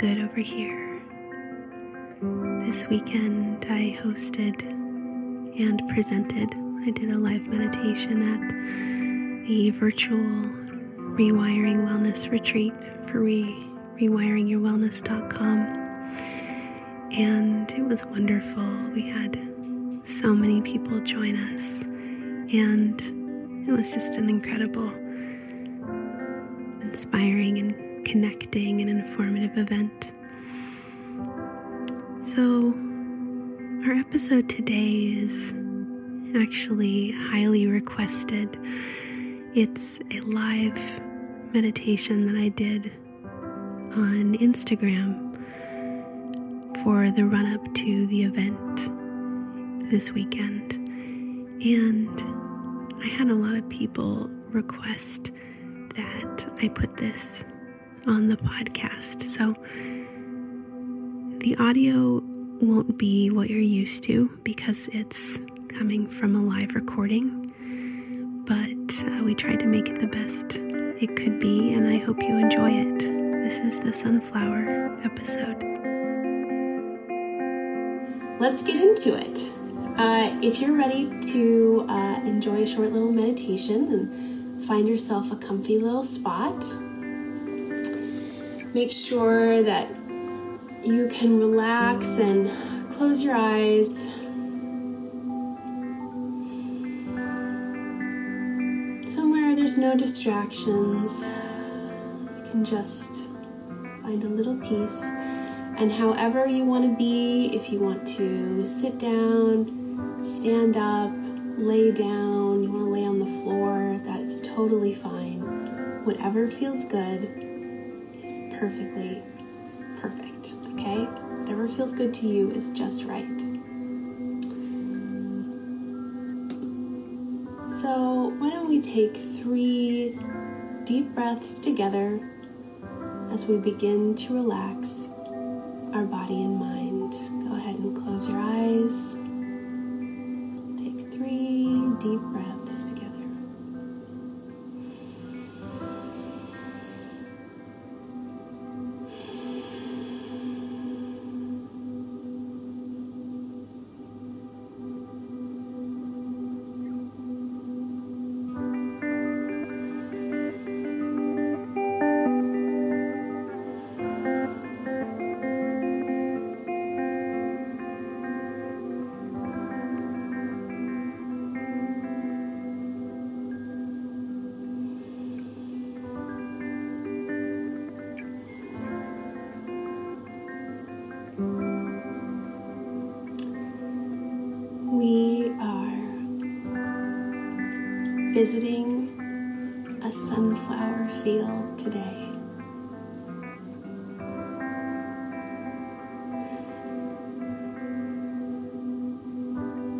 Good over here. This weekend I hosted and presented. I did a live meditation at the virtual Rewiring Wellness Retreat for re- rewiringyourwellness.com. And it was wonderful. We had so many people join us, and it was just an incredible inspiring and connecting and informative event. So, our episode today is actually highly requested. It's a live meditation that I did on Instagram for the run up to the event this weekend. And I had a lot of people request that I put this on the podcast. So the audio won't be what you're used to because it's coming from a live recording, but uh, we tried to make it the best it could be, and I hope you enjoy it. This is the sunflower episode. Let's get into it. Uh, if you're ready to uh, enjoy a short little meditation and find yourself a comfy little spot, make sure that you can relax and close your eyes. Somewhere there's no distractions. You can just find a little peace. And however you want to be, if you want to sit down, stand up, lay down, you want to lay on the floor, that is totally fine. Whatever feels good perfectly perfect, okay? Whatever feels good to you is just right. So, why don't we take three deep breaths together as we begin to relax our body and mind. Go ahead and close your eyes. Take three deep breaths visiting a sunflower field today.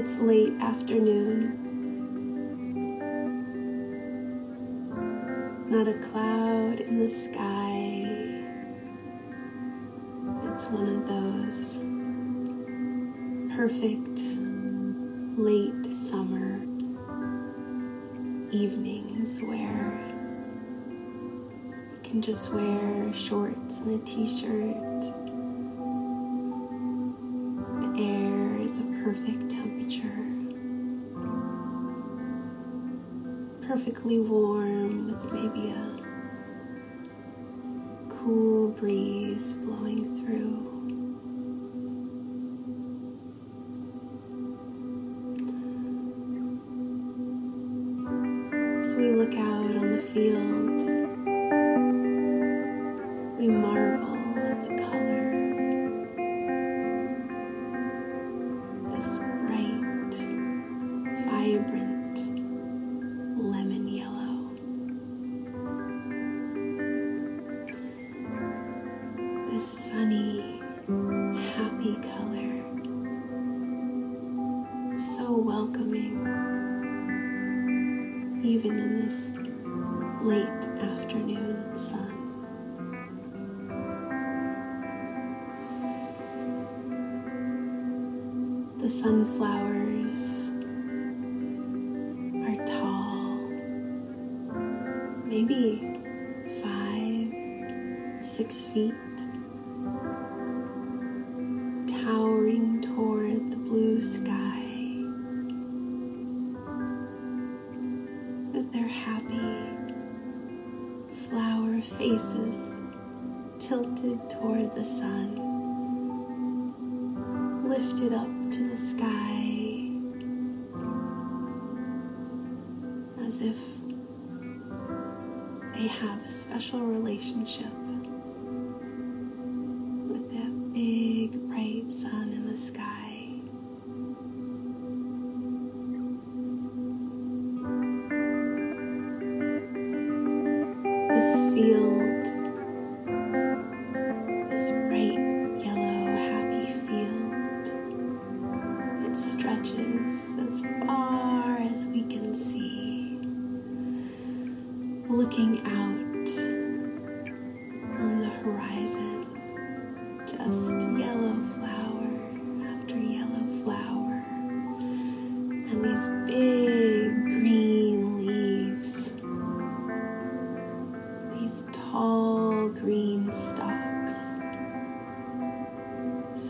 It's late afternoon. Not a cloud in the sky. It's one of those perfect late summer evenings where you can just wear shorts and a t shirt. The air is a perfect temperature, perfectly warm with maybe a cool breeze blowing through. Sunny, happy color. So welcoming even in this late afternoon sun. The sunflowers sky. with their happy flower faces tilted toward the sun, lifted up to the sky as if they have a special relationship this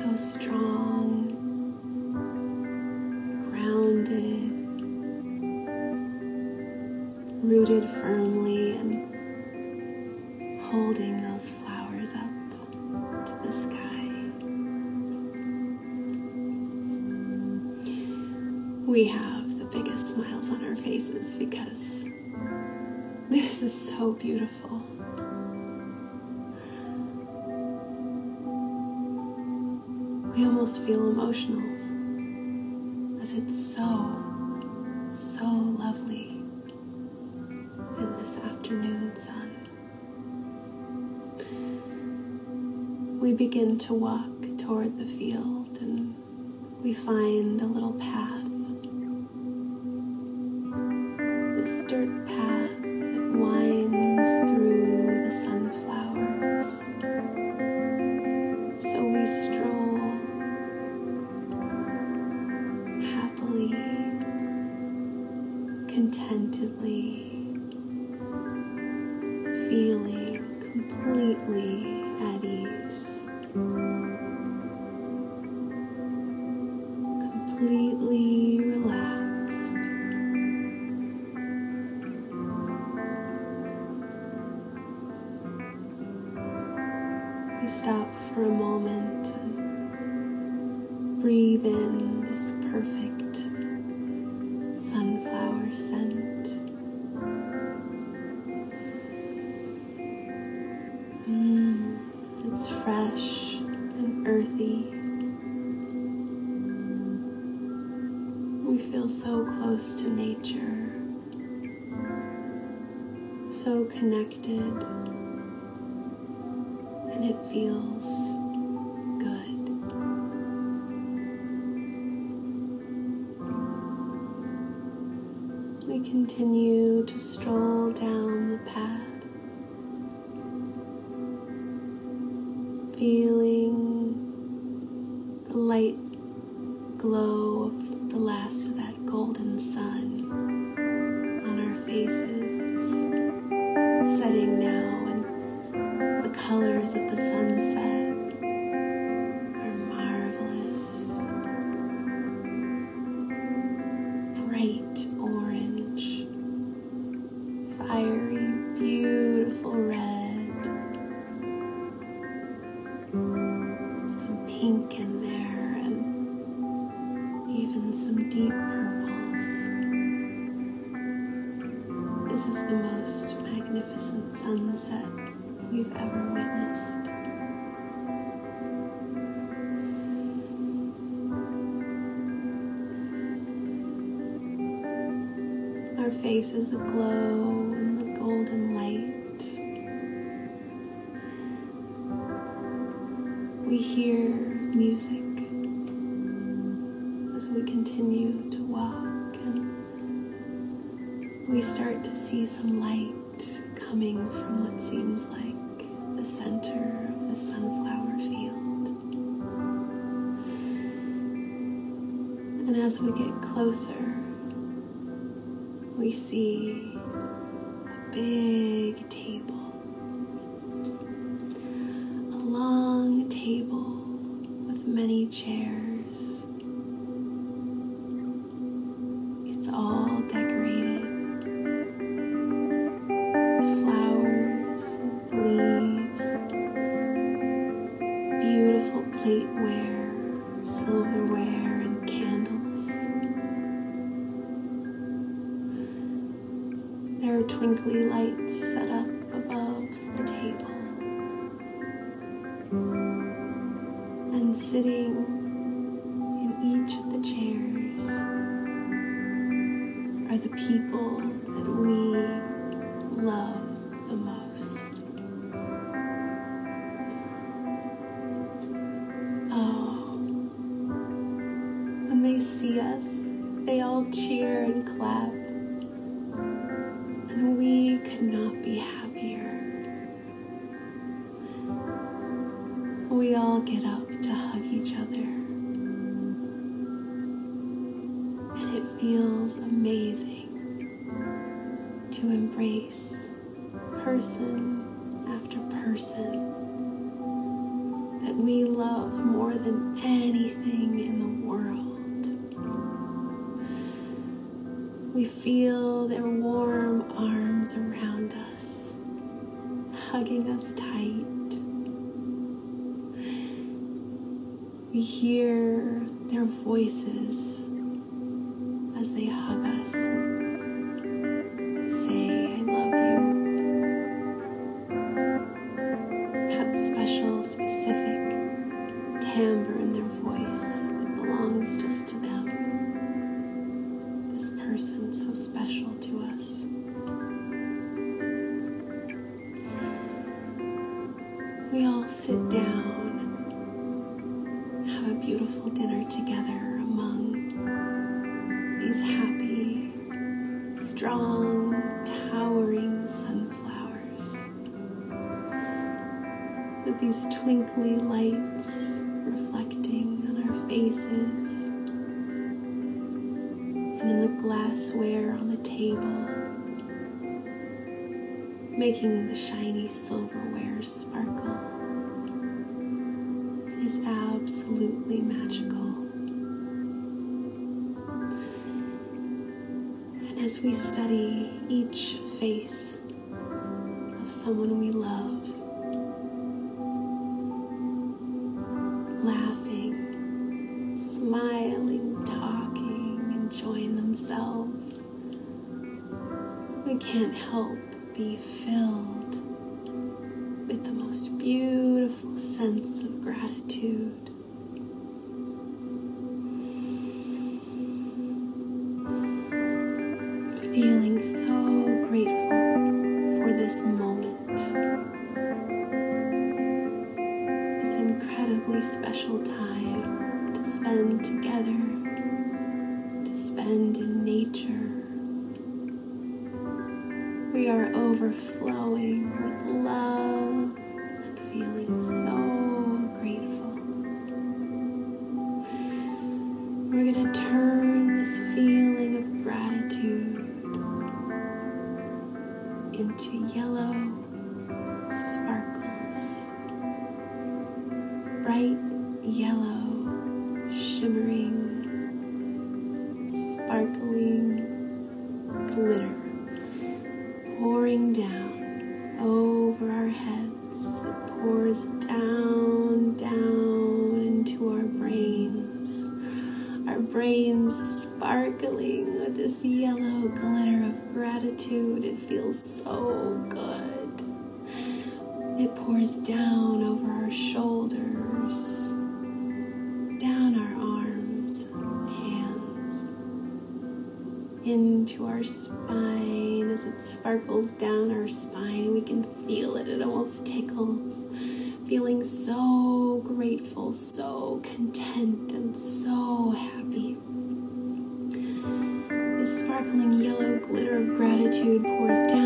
so strong, grounded, rooted firmly, and holding those flowers up to the sky. We have the biggest smiles on our faces because this is so beautiful. Almost feel emotional as it's so, so lovely in this afternoon sun. We begin to walk toward the field and we find a little path. Feeling completely at ease, We feel so close to nature, so connected, and it feels good. We continue to stroll we've ever witnessed. Our faces aglow in the golden light. We hear music as we continue to walk, and we start to see some light coming from what seems like And as we get closer, we see a big table, a long table with many chairs. There are twinkly lights set up above the table. And sitting in each of the chairs are the people that we We all get up to hug each other, and it feels amazing to embrace person after person that we love more than anything in the world. We feel their warm arms around us, hugging us tight. Hear their voices as they hug us with these twinkly lights reflecting on our faces and in the glassware on the table, making the shiny silverware sparkle. It is absolutely magical. And as we study each face of someone we love, smiling, talking, enjoying themselves, we can't help be filled with the most beautiful sense of gratitude. We are overflowing with love and feeling so grateful. Pours down, down into our brains. Our brains sparkling with this yellow glitter of gratitude. It feels so good. It pours down over our shoulders, down our arms, hands, into our spine as it sparkles down our spine. We can feel it, it almost tickles. Feeling so grateful, so content, and so happy. This sparkling yellow glitter of gratitude pours down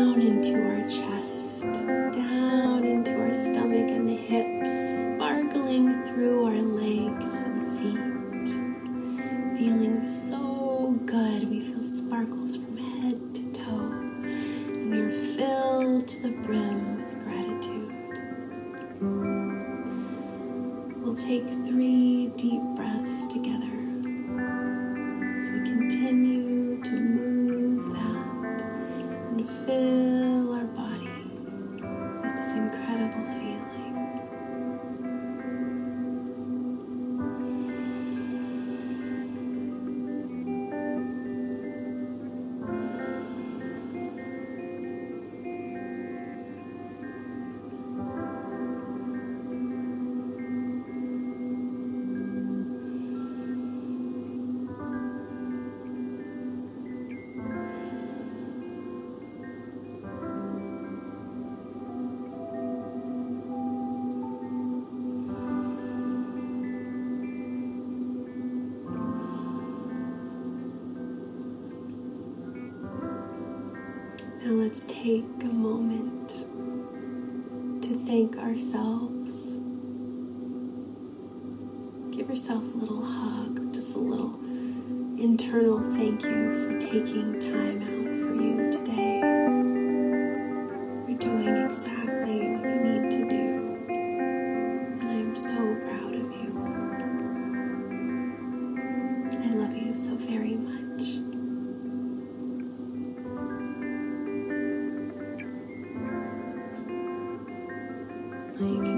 this incredible feeling. Let's take a moment to thank ourselves. Give yourself a little hug, just a little internal thank you for taking time out Can